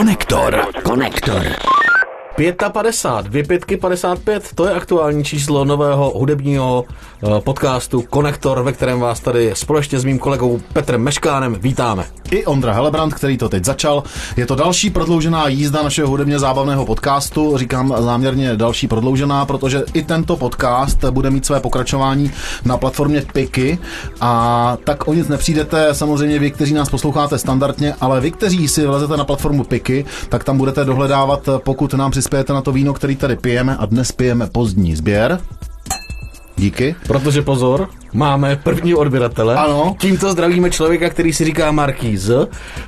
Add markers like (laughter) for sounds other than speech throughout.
Konektor. Konektor. 55, dvě pětky 55, to je aktuální číslo nového hudebního eh, podcastu Konektor, ve kterém vás tady společně s mým kolegou Petrem Meškánem vítáme. I Ondra Helebrant, který to teď začal. Je to další prodloužená jízda našeho hudebně zábavného podcastu. Říkám záměrně další prodloužená, protože i tento podcast bude mít své pokračování na platformě Piky. A tak o nic nepřijdete, samozřejmě vy, kteří nás posloucháte standardně, ale vy, kteří si vlezete na platformu Piky, tak tam budete dohledávat, pokud nám přispějete na to víno, který tady pijeme a dnes pijeme pozdní sběr. Díky. Protože pozor, máme první odběratele. Ano. Tímto zdravíme člověka, který si říká Markýz,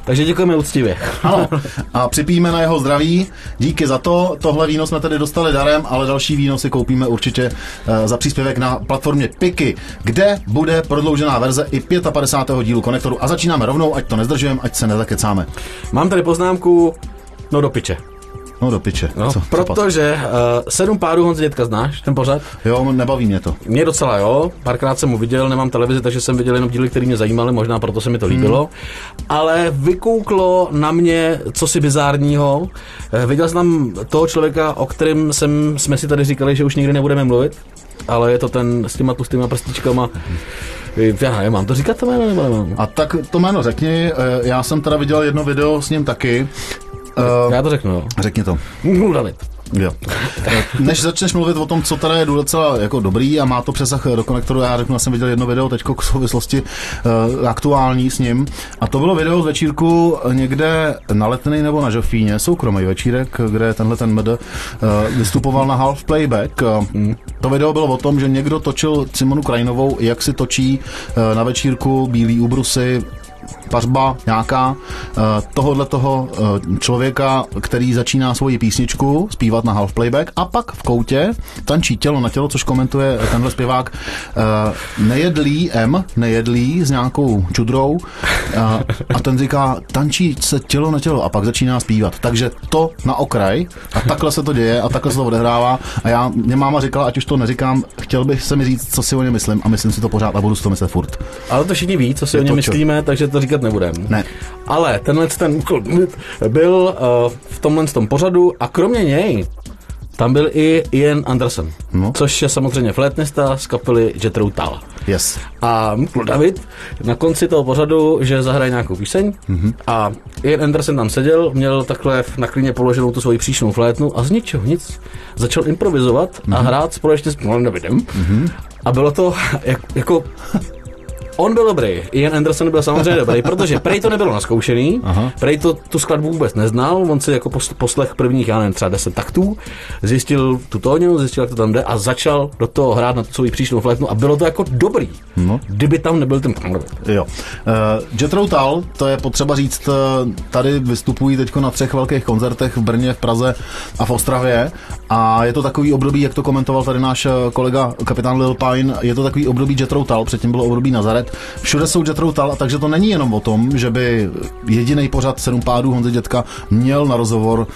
takže děkujeme úctivě. (laughs) Ano. A připíme na jeho zdraví. Díky za to. Tohle víno jsme tedy dostali darem, ale další víno si koupíme určitě uh, za příspěvek na platformě Piky, kde bude prodloužená verze i 55. dílu konektoru. A začínáme rovnou, ať to nezdržujeme, ať se nezakecáme. Mám tady poznámku, no do piče. No do piče. No, Co- co protože uh, sedm pádů Honzi Dětka znáš, ten pořad? Jo, nebaví mě to. Mě docela jo, párkrát jsem mu viděl, nemám televizi, takže jsem viděl jenom díly, které mě zajímaly, možná proto se mi to líbilo. Hmm. Ale vykouklo na mě cosi bizárního. Eh, Viděl jsem tam toho člověka, o kterém jsem, jsme si tady říkali, že už nikdy nebudeme mluvit, ale je to ten s těma tlustýma prstičkama. Eh, Já nevím, mám to říkat to jméno nebo nemám? A tak to jméno řekni, eh, já jsem teda viděl jedno video s ním taky. Uh, Já to řeknu, jo. řekni to. David. Jo. Než začneš mluvit o tom, co teda je docela jako dobrý a má to přesah do konektoru, já řeknu, já jsem viděl jedno video teď k souvislosti uh, aktuální s ním. A to bylo video z večírku někde na Letný nebo na Žofíně, soukromý večírek, kde tenhle ten md uh, vystupoval na half playback. Uh, to video bylo o tom, že někdo točil Simonu Krajinovou, jak si točí uh, na večírku bílý úbrusy, pařba nějaká uh, tohohle toho uh, člověka, který začíná svoji písničku zpívat na half playback a pak v koutě tančí tělo na tělo, což komentuje tenhle zpěvák uh, nejedlý M, nejedlý s nějakou čudrou a ten říká tančí se tělo na tělo a pak začíná zpívat. Takže to na okraj a takhle se to děje a takhle se to odehrává a já, mě máma říkala, ať už to neříkám, chtěl bych se mi říct, co si o ně myslím a myslím si to pořád a budu si to myslet furt. Ale to všichni ví, co si Je o čo? myslíme, takže to říkat nebudeme. Ne. Ale tenhle ten byl uh, v tomhle tom pořadu a kromě něj tam byl i Ian Anderson, No. což je samozřejmě flétnista z kapely Jethro Tull. Yes. A David na konci toho pořadu, že zahraje nějakou píseň mm-hmm. a Ian Anderson tam seděl, měl takhle na klíně položenou tu svoji příšnou flétnu a z ničeho nic začal improvizovat mm-hmm. a hrát společně s Davidem. Mm-hmm. A bylo to jak, jako On byl dobrý, Ian Anderson byl samozřejmě dobrý, protože Prej to nebylo naskoušený, Aha. Prej to tu skladbu vůbec neznal, on si jako pos- poslech prvních, já nevím, třeba 10 taktů, zjistil tu tóninu, zjistil, jak to tam jde a začal do toho hrát na svou příšnou flétnu a bylo to jako dobrý, No. kdyby tam nebyl ten Jo. Uh, Jethro Tull, to je potřeba říct, uh, tady vystupují teď na třech velkých koncertech v Brně, v Praze a v Ostravě a je to takový období, jak to komentoval tady náš eh, kolega kapitán Lil Pine, je to takový období Jethro Tull, předtím bylo období Nazaret. Všude jsou Jethro Tull, a takže to není jenom o tom, že by jediný pořad sedm pádů Honzy Dětka měl na rozhovor uh,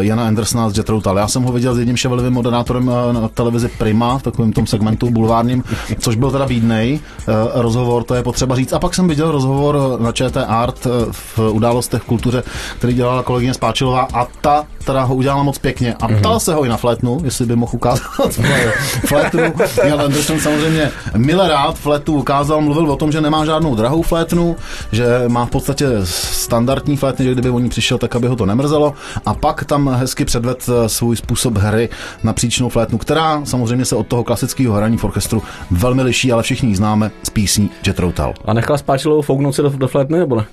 Jana Andersona s Jethro Tull. Já jsem ho viděl s jedním ševelivým moderátorem uh, na televizi Prima, v takovém tom segmentu bulvárním, což byl teda výdnej uh, rozhovor, to je potřeba říct. A pak jsem viděl rozhovor na ČT Art uh, v událostech v kultuře, který dělala kolegyně Spáčilová a ta teda ho udělala moc pěkně. A ptal se ho i na flétnu, jestli by mohl ukázat (laughs) flétnu. Jan Anderson samozřejmě mile rád flétu ukázal, mluvil o tom, že nemá žádnou drahou flétnu, že má v podstatě standardní flétny, že kdyby o ní přišel, tak aby ho to nemrzelo. A pak tam hezky předved eh, svůj způsob hry na příčnou flétnu, která samozřejmě se od toho klasického hraní v orchestru velmi liší, ale všichni ji známe z písní Jethro Tull. A nechal Spáčilovou fouknout si do, do flétny, nebo ne?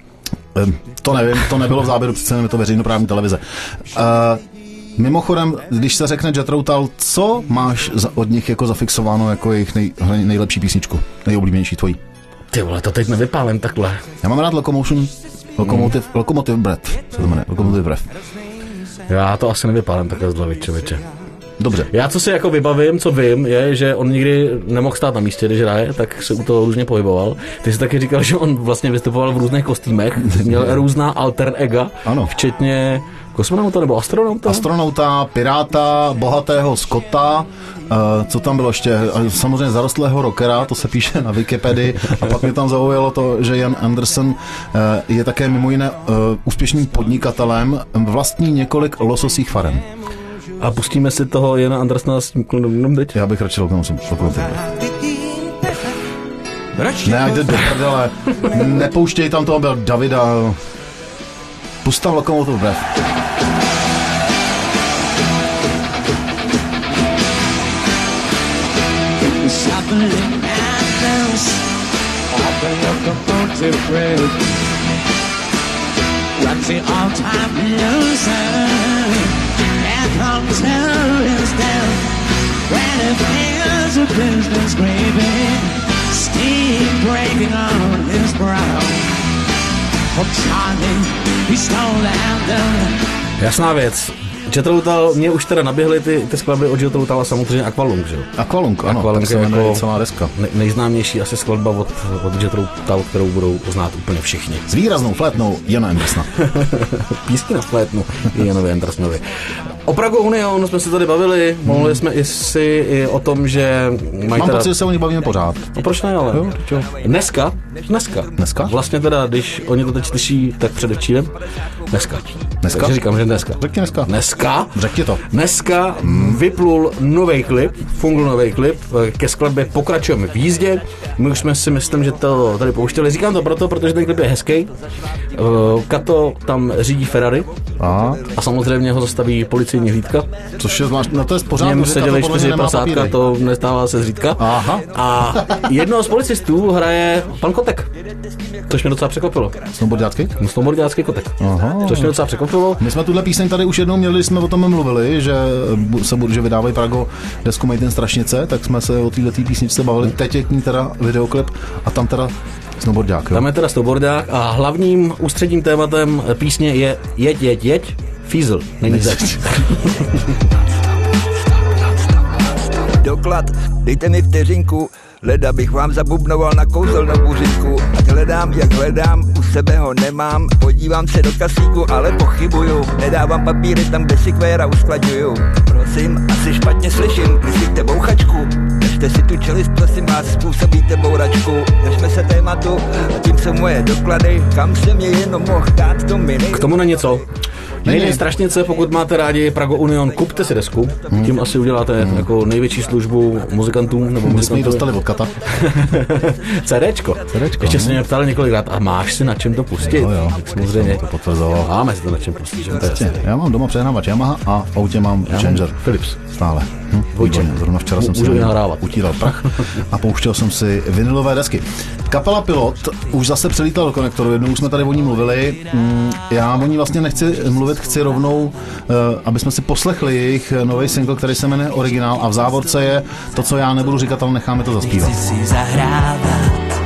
Ehm, To nevím, to nebylo v záběru, přece je to veřejnoprávní televize. Uh, mimochodem, když se řekne Jethro Tull, co máš za, od nich jako zafixováno jako jejich nej, nejlepší písničku, nejoblíbenější tvojí? Ty vole, to teď nevypálím takhle. Já mám rád Locomotion, Locomotive, Locomotive Breath, se to jmenuje, Locomotive Breath. Já to asi nevypálím takhle z hlavy, člověče. Dobře. Já co si jako vybavím, co vím, je, že on nikdy nemohl stát na místě, když hraje, tak se u toho různě pohyboval. Ty jsi taky říkal, že on vlastně vystupoval v různých kostýmech, měl (laughs) různá alter ega, Ano. včetně Kosmonauta nebo astronauta? Astronauta, piráta, bohatého Scotta, uh, co tam bylo ještě, A samozřejmě zarostlého rockera, to se píše na Wikipedii, a pak mě tam zaujalo to, že Jan Anderson uh, je také mimo jiné uh, úspěšným podnikatelem, vlastní několik lososích farem. A pustíme si toho Jana Andersona s tím klonem teď? Já bych radši lokomotiv. Ne, ať jde do prdele. Nepouštěj tam toho byl Davida. Pust tam lokomotiv brev. At those Open locomotive bridge What's the all-time loser And comes terrorist down When it feels a business craving Steam breaking on his brow From Charlie, he stole London Jasná věc. Jetroutal, mě už teda naběhly ty, ty skladby od Jetroutala samozřejmě Aqualung, že jo? Aqualung, ano, Aqualung tak je jako- celá deska. Ne, nejznámější asi skladba od, od Jetroutal, kterou budou znát úplně všichni. S výraznou flétnou Jana Andersona. (laughs) Písky na flétnu Janovi Andersonovi. O Pragu Union jsme se tady bavili, mluvili jsme i si i o tom, že mají Mám teda... pocit, že se o ní bavíme pořád. No proč ne, ale? Jo. Dneska, dneska. Dneska? Vlastně teda, když oni to teď slyší, tak předevčírem. Dneska. Dneska? Takže říkám, že dneska. Řekni dneska. Dneska. Řekni to. Dneska vyplul nový klip, fungl nový klip, ke skladbě pokračujeme v jízdě. My už jsme si myslím, že to tady pouštěli. Říkám to proto, protože ten klip je hezký. Eh, Kato tam řídí Ferrari A, a samozřejmě ho zastaví policejní hlídka. což je zvláštní, no to je pořád, něm seděli čtyři prasátka, to nestává se zřídka. Aha. A jednoho z policistů hraje pan Kotek, což mě docela překvapilo. Snowboardiácky? Snowboardiácký Kotek. Aha. Což mě docela překvapilo. My jsme tuhle píseň tady už jednou měli, jsme o tom mluvili, že se bude, že vydávají Prago desku Mají ten strašnice, tak jsme se o této písničce bavili. Teď je k ní teda videoklip a tam teda snowboardiák, jo? Tam je teda snowboardák a hlavním ústředním tématem písně je Jeď, jeď, jeď, Fízl, není zeď. (laughs) doklad, dejte mi vteřinku, leda bych vám zabubnoval na kouzelnou buřinku. Ať hledám, jak hledám, u sebe ho nemám, podívám se do kasíku, ale pochybuju. Nedávám papíry tam, kde si kvéra uskladňuju. Prosím, asi špatně slyším, myslíte bouchačku? Držte si tu čelist, prosím vás, způsobíte bouračku. Držme se tématu, a tím jsou moje doklady, kam se mě jenom mohl dát, to mi nej... K tomu není co. Nejde strašnice, pokud máte rádi Prago Union, kupte si desku, tím asi uděláte jako největší službu muzikantům nebo My jsme ji dostali od Kata. (laughs) CDčko. CDčko, Ještě no. se mě ptali několikrát, a máš si na čem to pustit? Jo, jo. Samozřejmě. To potvrzoval. Máme si to na čem pustit, že jasné. Já mám doma přehnávač Yamaha a v autě mám mám Changer. Philips. Stále. Hm. Zrovna včera jsem si utíral prach a pouštěl jsem si vinylové desky. Kapela Pilot už zase přelítala do konektoru, jednou už jsme tady o ní mluvili. Mm, Já o ní vlastně nechci mluvit, chci rovnou, eh, aby jsme si poslechli jejich nový single, který se jmenuje Originál a v závorce je to, co já nebudu říkat, ale necháme to zaspívat. Nechci si zahrávat,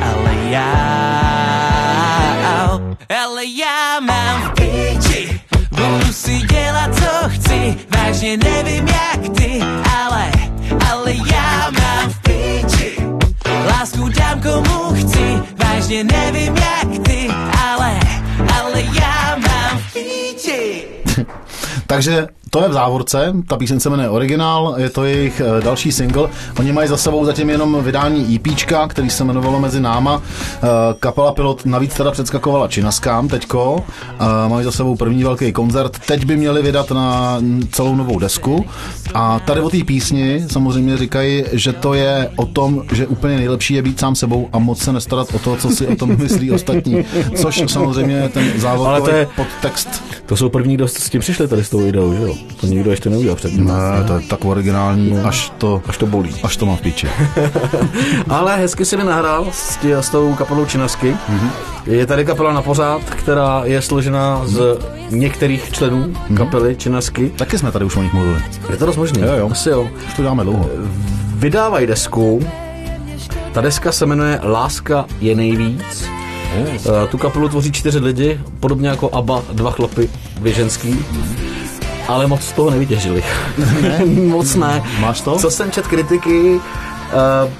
ale já, ale já mám v píči, budu si dělat, co chci, vážně nevím jak ty, ale, ale já mám v píči, lásku dám komu chci, vážně nevím jak ty, Takže to je v závorce, ta píseň se jmenuje Originál, je to jejich eh, další single. Oni mají za sebou zatím jenom vydání EPčka, který se jmenovalo Mezi náma. Eh, Kapela Pilot navíc teda předskakovala Činaskám teďko. Eh, Mají za sebou první velký koncert. Teď by měli vydat na celou novou desku. A tady o té písni samozřejmě říkají, že to je o tom, že úplně nejlepší je být sám sebou a moc se nestarat o to, co si o tom (laughs) myslí ostatní. Což samozřejmě ten Ale závodkový to je- podtext To jsou první, kdo s tím přišli tady s tou ideou, že jo? To nikdo ještě neudělal předtím. Ne, to je tak originální, až to, Až to bolí. až to má v píči. (laughs) Ale hezky si mi nahrál s, tě, s tou kapelou Činasky. Mhm. Mm-hmm. Je tady kapela na pořád, která je složena z některých členů Mhm. mm-hmm. kapely Činasky. Taky jsme tady už o nich mluvili. Je to dost možný. Jo, jo. Asi jo. Už to děláme dlouho. Vydávají desku. Ta deska se jmenuje Láska je nejvíc. Oh. Tu kapelu tvoří čtyři lidi, podobně jako ABBA, dva chlapy, dvě ženský ale moc z toho nevytěžili. Ne? (laughs) moc ne. Máš to? Co jsem čet kritiky, uh,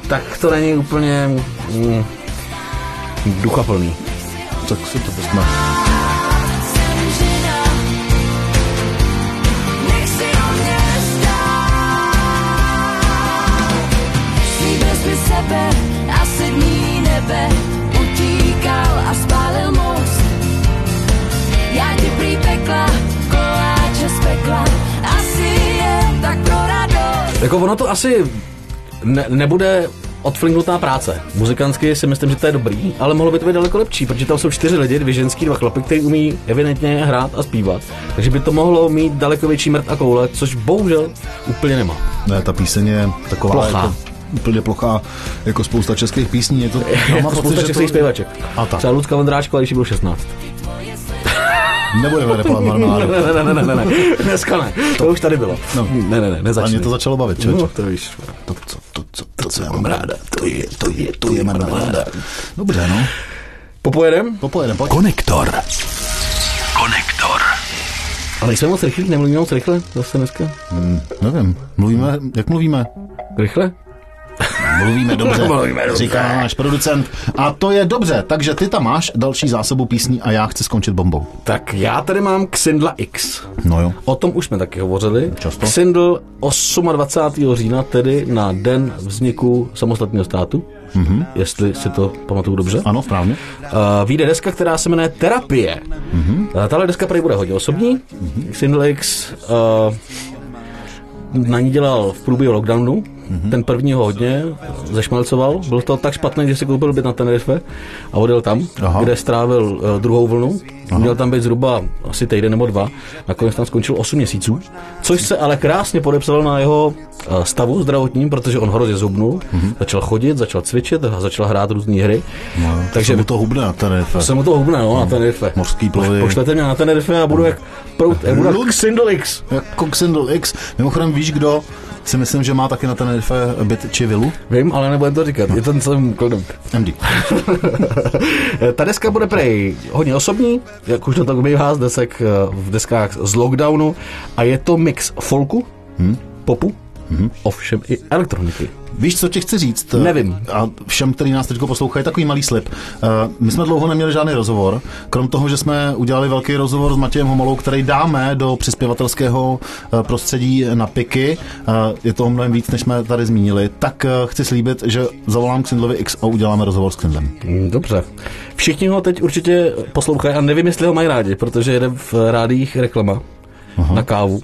tak to není úplně mm, duchaplný. Tak si to vezme. sebe a sední nebe pekla, asi je tak pro radost. Jako ono to asi ne, nebude odflingnutá práce. Muzikantsky si myslím, že to je dobrý, ale mohlo by to být daleko lepší, protože tam jsou čtyři lidi, dvě ženský, dva chlapy, kteří umí evidentně hrát a zpívat. Takže by to mohlo mít daleko větší mrt a koule, což bohužel úplně nemá. Ne, ta píseň je taková Plochá. Jako úplně plochá, jako spousta českých písní. Je to, (laughs) je spousta pocit, českých to... zpěvaček. A ta. Třeba Lucka Vondráčková, když byl 16. Nebudeme repovat (laughs) marmeládu. Ne, ne, ne, ne, ne, ne, dneska ne, to už tady bylo. No. Ne, ne, ne, A nezačni. mě to začalo bavit, člověče. No, to víš. To, co, to, co, to, co já mám ráda, to je, to je, to je marmeláda. Dobře, no. Popojedem? Popojedem, pojď. Konektor. Konektor. Ale nejsme moc rychlí, nemluvíme moc rychle zase dneska. Nevím, mluvíme, jak mluvíme? Rychle? Mluvíme (laughs) dobře, Mluvíme dobře. říká náš producent. A to je dobře, takže ty tam máš další zásobu písní a já chci skončit bombou. Tak já tady mám Xindla X. No jo. O tom už jsme taky hovořili. Často. Xindl 28. října, tedy na den vzniku samostatného státu, mm-hmm. jestli si to pamatuju dobře. Ano, správně. Uh, vyjde deska, která se jmenuje Terapie. Mm-hmm. Uh, tahle deska prý bude hodně osobní. Mm-hmm. Xindl X uh, na ní dělal v průběhu lockdownu. Mm-hmm. Ten první ho hodně zešmelcoval. Byl to tak špatný, že si koupil byt na Tenerife a odjel tam, Aha. Kde strávil uh, druhou vlnu. Aha. Měl tam být zhruba asi týden nebo dva. Nakonec tam skončil 8 měsíců. Což se ale krásně podepsalo na jeho uh, stavu zdravotním, protože on hrozně zhubnul. Mm-hmm. Začal chodit, začal cvičit a začal hrát různé hry. No, Takže mu to hubne na Tenerife. se mu to hubne, no, na Tenerife. Mořský plovy. Pošlete mě na Tenerife a budu jak prout, jak Lux. Xindl X. Jako Xindl X. Mimochodem víš, kdo si myslím, že má taky na Tenerife byt či vilu? Vím, ale nebudem to říkat, je to celým kladem. MD. (laughs) Ta deska bude prej hodně osobní, jak už to tak bývá z desek eh, v deskách z lockdownu a je to mix folku, hmm? popu, hmm? ovšem i elektroniky. Víš, co ti chci říct? Nevím. A všem, který nás teď poslouchají, takový malý slib. Eh, My jsme dlouho neměli žádný rozhovor, krom toho, že jsme udělali velký rozhovor s Matějem Homolou, který dáme do přispěvatelského eh, prostředí na piky. Eh, Je toho mnohem víc, než jsme tady zmínili. Tak chci slíbit, že zavolám k Xindlovi X a uděláme rozhovor s Xindlem. Mm, Dobře. Všichni ho teď určitě poslouchají a nevím, jestli ho mají rádi, protože jede v rádiích reklama Aha. na kávu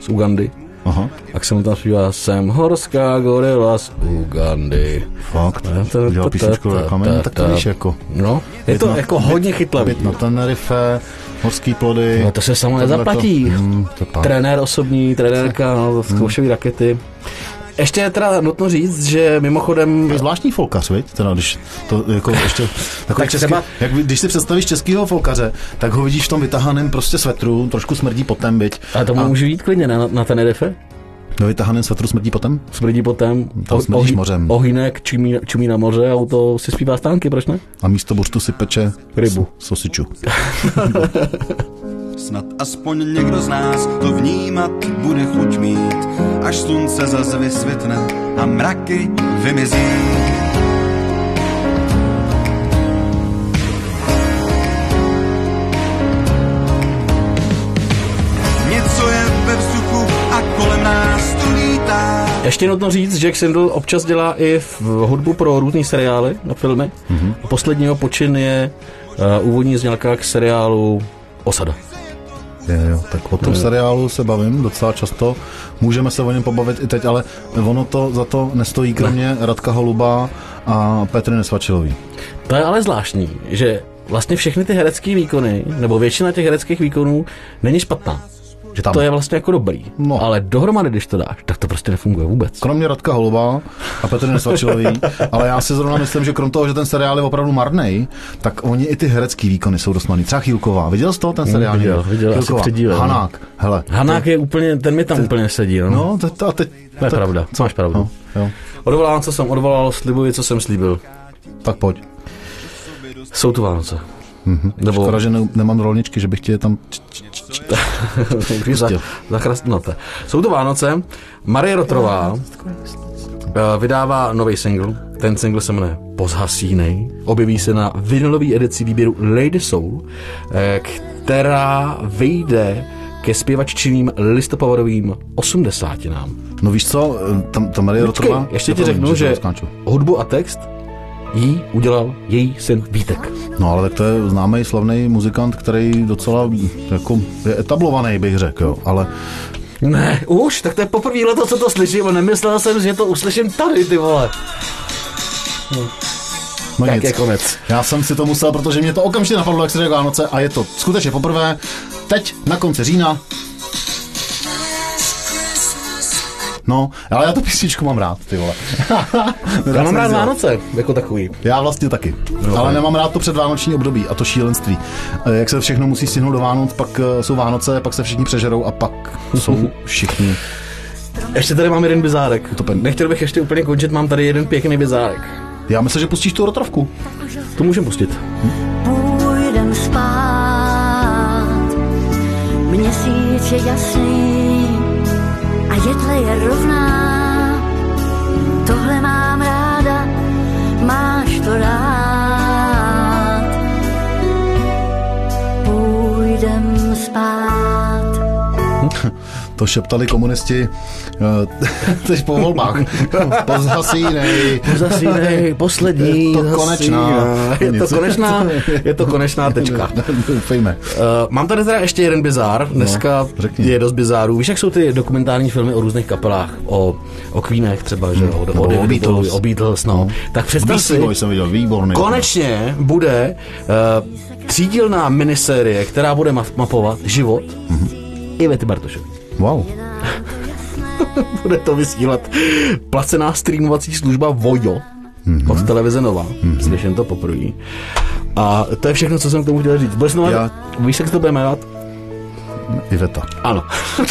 z Ugandy. Aha, Jak se mu tam zpívá, jsem horská gorila z Ugandy. fakt. Udělal písničku no, tak to víš jako. No, je to na- jako hodně chytlavý. Na Tenerife, horský plody. No to se samo nezaplatí. Hmm. Trenér osobní, trenérka, no, zkoušový rakety. Ještě je teda nutno říct, že mimochodem Je zvláštní folkař, viď? Teda, když to jako ještě... (laughs) Takový Tak český, třeba- jak, když si představíš českého folkaře, tak ho vidíš v tom vytahaném prostě svetru, trošku smrdí potem, viď? ale to může jít klidně na, na Tenerife. Ve vytahaném svetru smrdí potem? Smrdí potom Tam smrdíš mořem. ohýnek čumí, čumí na moře a u toho si zpívá stánky, proč ne? A místo buřtu si peče Rybu. s- Sosiču. (laughs) Snad aspoň někdo z nás to vnímat bude chuť mít, až slunce zase vysvětne a mraky vymizí. Něco je ve vzduchu a kolem nás to lítá. Ještě nutno říct, že Xindl občas dělá i v hudbu pro různé seriály na filmy. Mm-hmm. Posledního počin je uh, úvodní znělka k seriálu Osada. Je, jo, tak o tom seriálu se bavím docela často. Můžeme se o něm pobavit i teď, ale ono to za to nestojí kromě Radka Holuba a Petry Nesvačilový. To je ale zvláštní, že vlastně všechny ty herecké výkony, nebo většina těch hereckých výkonů není špatná. Že Tam. to je vlastně jako dobrý. No. Ale dohromady, když to dáš, tak to prostě nefunguje vůbec. Kromě Radka Holuba a Petry Nesvačilový, (laughs) ale já si zrovna myslím, že krom toho, že ten seriál je opravdu marný, tak oni i ty herecký výkony jsou dost marný. Třeba Chýlková. Viděl jsi to ten seriál? viděl, někdy? viděl, asi Chýlková. před dílem, no. Hanák. Hele. Hanák je úplně, ten mi tam úplně sedí. No, No, te, a teď... to je pravda, co máš pravdu. No, jo. Odvolám, co jsem odvolal, slibuji, co jsem slíbil. Tak pojď. Jsou tu Vánoce. Mm-hmm. Nebo Škoda, že ne, nemám rolničky, že bych ti je tam... Když (laughs) za, zachrastnete. Jsou to Vánoce. Marie Rotrová eh, vydává nový single. Ten single se jmenuje Pozhasínej. Objeví se na vinylové edici výběru Lady Soul, eh, která vyjde ke zpěvaččiným listopadovým osmdesátinám. No víš co, tam, tam Marie Rotrová... ještě ti řeknu, že hudbu a text jí udělal její syn Vítek. No ale tak to je známý slavný muzikant, který docela jako je etablovaný, bych řekl, jo. Ale Ne, už, tak to je poprvé leto, co to slyším a nemyslel jsem, že to uslyším tady, ty vole. No Tak nic. je konec. Já jsem si to musel, protože mě to okamžitě napadlo, jak se řekl Vánoce a je to skutečně poprvé. Teď na konci října. No, ale já tu písničku mám rád, ty vole. (laughs) Já mám rád Vánoce, jako takový. Já vlastně taky. Ale nemám rád to předvánoční období a to šílenství. Eh, Jak se všechno musí stihnout do Vánoc, pak eh, jsou Vánoce, pak se všichni přežerou a pak (laughs) jsou všichni. Ještě tady mám jeden bizárek. To pen- Nechtěl bych ještě úplně končit, mám tady jeden pěkný bizárek. Já myslím, že pustíš tu rotrovku. To můžem pustit. půjdem spát. Měsíc je jasný jedle je rovná. Tohle mám ráda, máš to rád. Půjdem spát. (laughs) To šeptali komunisti eh, (laughs) teď po volbách. Pozhasínej. Zasínej, poslední. Je to konečná. Je to konečná, je to konečná tečka. (laughs) Doufejme. Uh, mám tady teda ještě jeden bizár. Dneska No, řekni. je dost bizárů. Víš, jak jsou ty dokumentární filmy o různých kapelách? O, o Queenech třeba, že jo? O, Nebo o, o Beatles. O Beatles, no. Tak představ si, jsem viděl, výborný. konečně bude uh, třídílná minisérie, která bude ma- mapovat život Mhm. Ivety Bartošové. Wow. (laughs) Bude to vysílat placená streamovací služba Vojo mm-hmm. od televize Nova. Mm-hmm. Slyším to poprvé. A to je všechno, co jsem k tomu chtěl říct. Bude se to Já- Víš, jak se to bude jmenovat? Iveta. Ano. (laughs)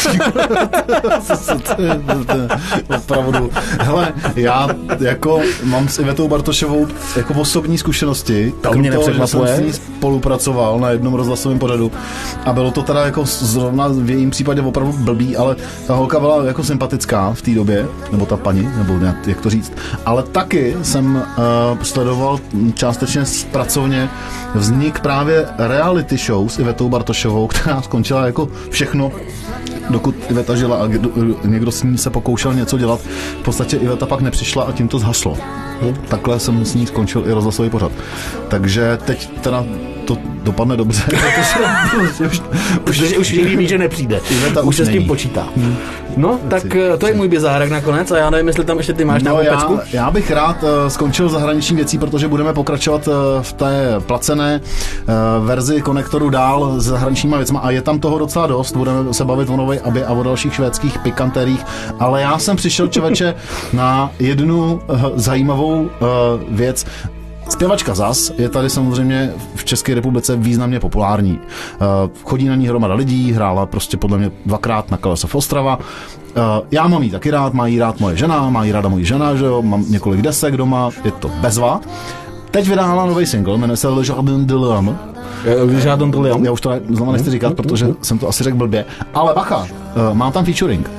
Opravdu. Hele, já jako mám s Ivetou Bartošovou jako osobní zkušenosti. To mě toho, že nepřekvapuje. jsem s ní spolupracoval na jednom rozhlasovém pořadu a bylo to teda jako zrovna v jejím případě opravdu blbý, ale ta holka byla jako sympatická v té době, nebo ta paní, nebo nějak, jak to říct. Ale taky jsem uh, sledoval částečně z- pracovně vznik právě reality show s Ivetou Bartošovou, která skončila jako všechno dokud Iveta žila a kdo, někdo s ní se pokoušel něco dělat, v podstatě Iveta pak nepřišla a tím to zhaslo. Takhle jsem s ní skončil i rozhlasový pořad. Takže teď teda to dopadne dobře, (laughs) protože už, Už, už, už nikdy ví, že nepřijde. (laughs) Iveta už už se s tím počítá. No, tak eh, to je můj bizárek nakonec a já nevím, jestli tam ještě ty máš No nějakou já, pecku. já bych rád uh, skončil zahraniční věcí, protože budeme pokračovat uh, v té placené uh, verzi konektoru dál s zahraničníma věcma a je tam toho docela dost. Budeme se bavit o nové aby a o dalších švédských pikantériích, ale já jsem přišel člověče (laughs) na jednu uh, zajímavou uh, věc. Zpěvačka Zas je tady samozřejmě v České republice významně populární. Eh, Chodí na ní hromada lidí, hrála prostě podle mě dvakrát na Kalesov Ostrava. Eh, Já mám jí taky rád, má jí rád moje žena, má jí ráda moje žena, že jo, mám několik desek doma, je to bezva. Teď vydala nový single, jmenuje se Le Jardin de l'Homme. Eh, Žádnou to Já už to znova nechci říkat, protože jsem to asi řekl blbě. Ale bacha, mám tam featuring.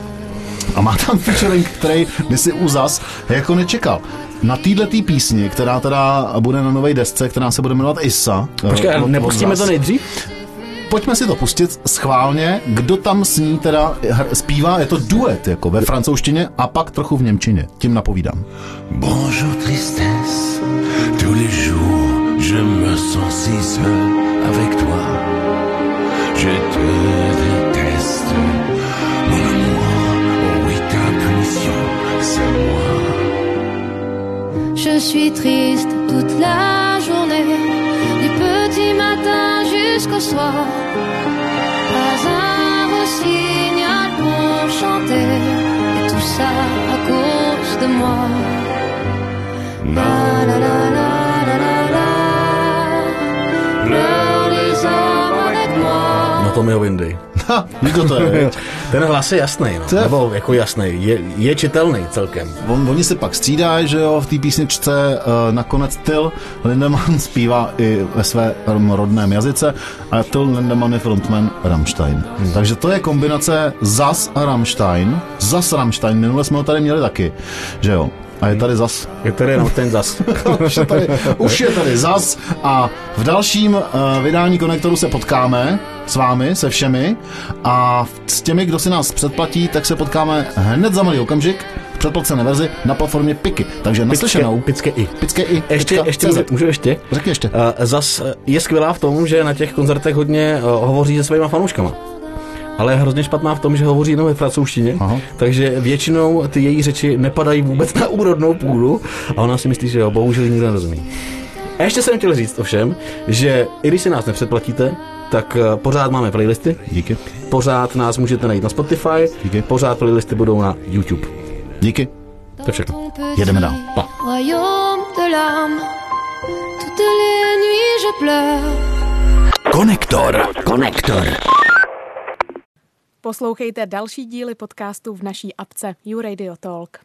A má tam featuring, který by si u zas jako nečekal. Na této písni, která teda bude na nové desce, která se bude jmenovat Issa. eh, Počkej, od- od nepustíme Zas. to nejdřív? Pojďme si to pustit schválně, kdo tam s ní teda hr- zpívá, je to duet jako ve francouzštině a pak trochu v němčině, tím napovídám. Bonjour tristesse, tous les jours je me sens si seul suis triste toute la journée, du petit matin jusqu'au soir. Pas un rossignol pour chanter, et tout ça à cause de moi. La la la la la la la, avec moi. (laughs) víš, kdo to je? Ten hlas je jasný, no. Je- Nebo jako jasný, je, je čitelný celkem. On, oni se pak střídají, že jo, v té písničce uh, nakonec Till Lindemann (laughs) zpívá i ve své um, rodném jazyce a Till Lindemann je frontman Rammstein. Hmm. Takže to je kombinace Zas a Rammstein. Zas Rammstein, minule jsme ho tady měli taky, že jo. A je tady zas Je tady jenom ten zas. (laughs) už, je tady, už je tady zas a v dalším uh, vydání konektoru se potkáme s vámi, se všemi a s těmi, kdo si nás předplatí, tak se potkáme hned za malý okamžik v předplacené verzi na platformě Piky. Takže naslyšenou. Pické i. Pické i. Ještě, tečka ještě, CZ. můžu, ještě? Řekni ještě. Uh, zas je skvělá v tom, že na těch koncertech hodně uh, hovoří se svýma fanouškama. Ale je hrozně špatná v tom, že hovoří jenom ve francouzštině, Aha. takže většinou ty její řeči nepadají vůbec na úrodnou půdu a ona si myslí, že jo, bohužel nikdo nerozumí. A ještě jsem chtěl říct ovšem, že i když si nás nepředplatíte, tak eh, pořád máme playlisty, Díky. pořád nás můžete najít na Spotify, Díky. pořád playlisty budou na YouTube. Díky. To je všechno. Jedeme dál. Pa. Royaume de l'âme. Toutes les nuits je pleure. Konektor. Konektor. Poslouchejte další díly podcastu v naší apce YouRadio Talk.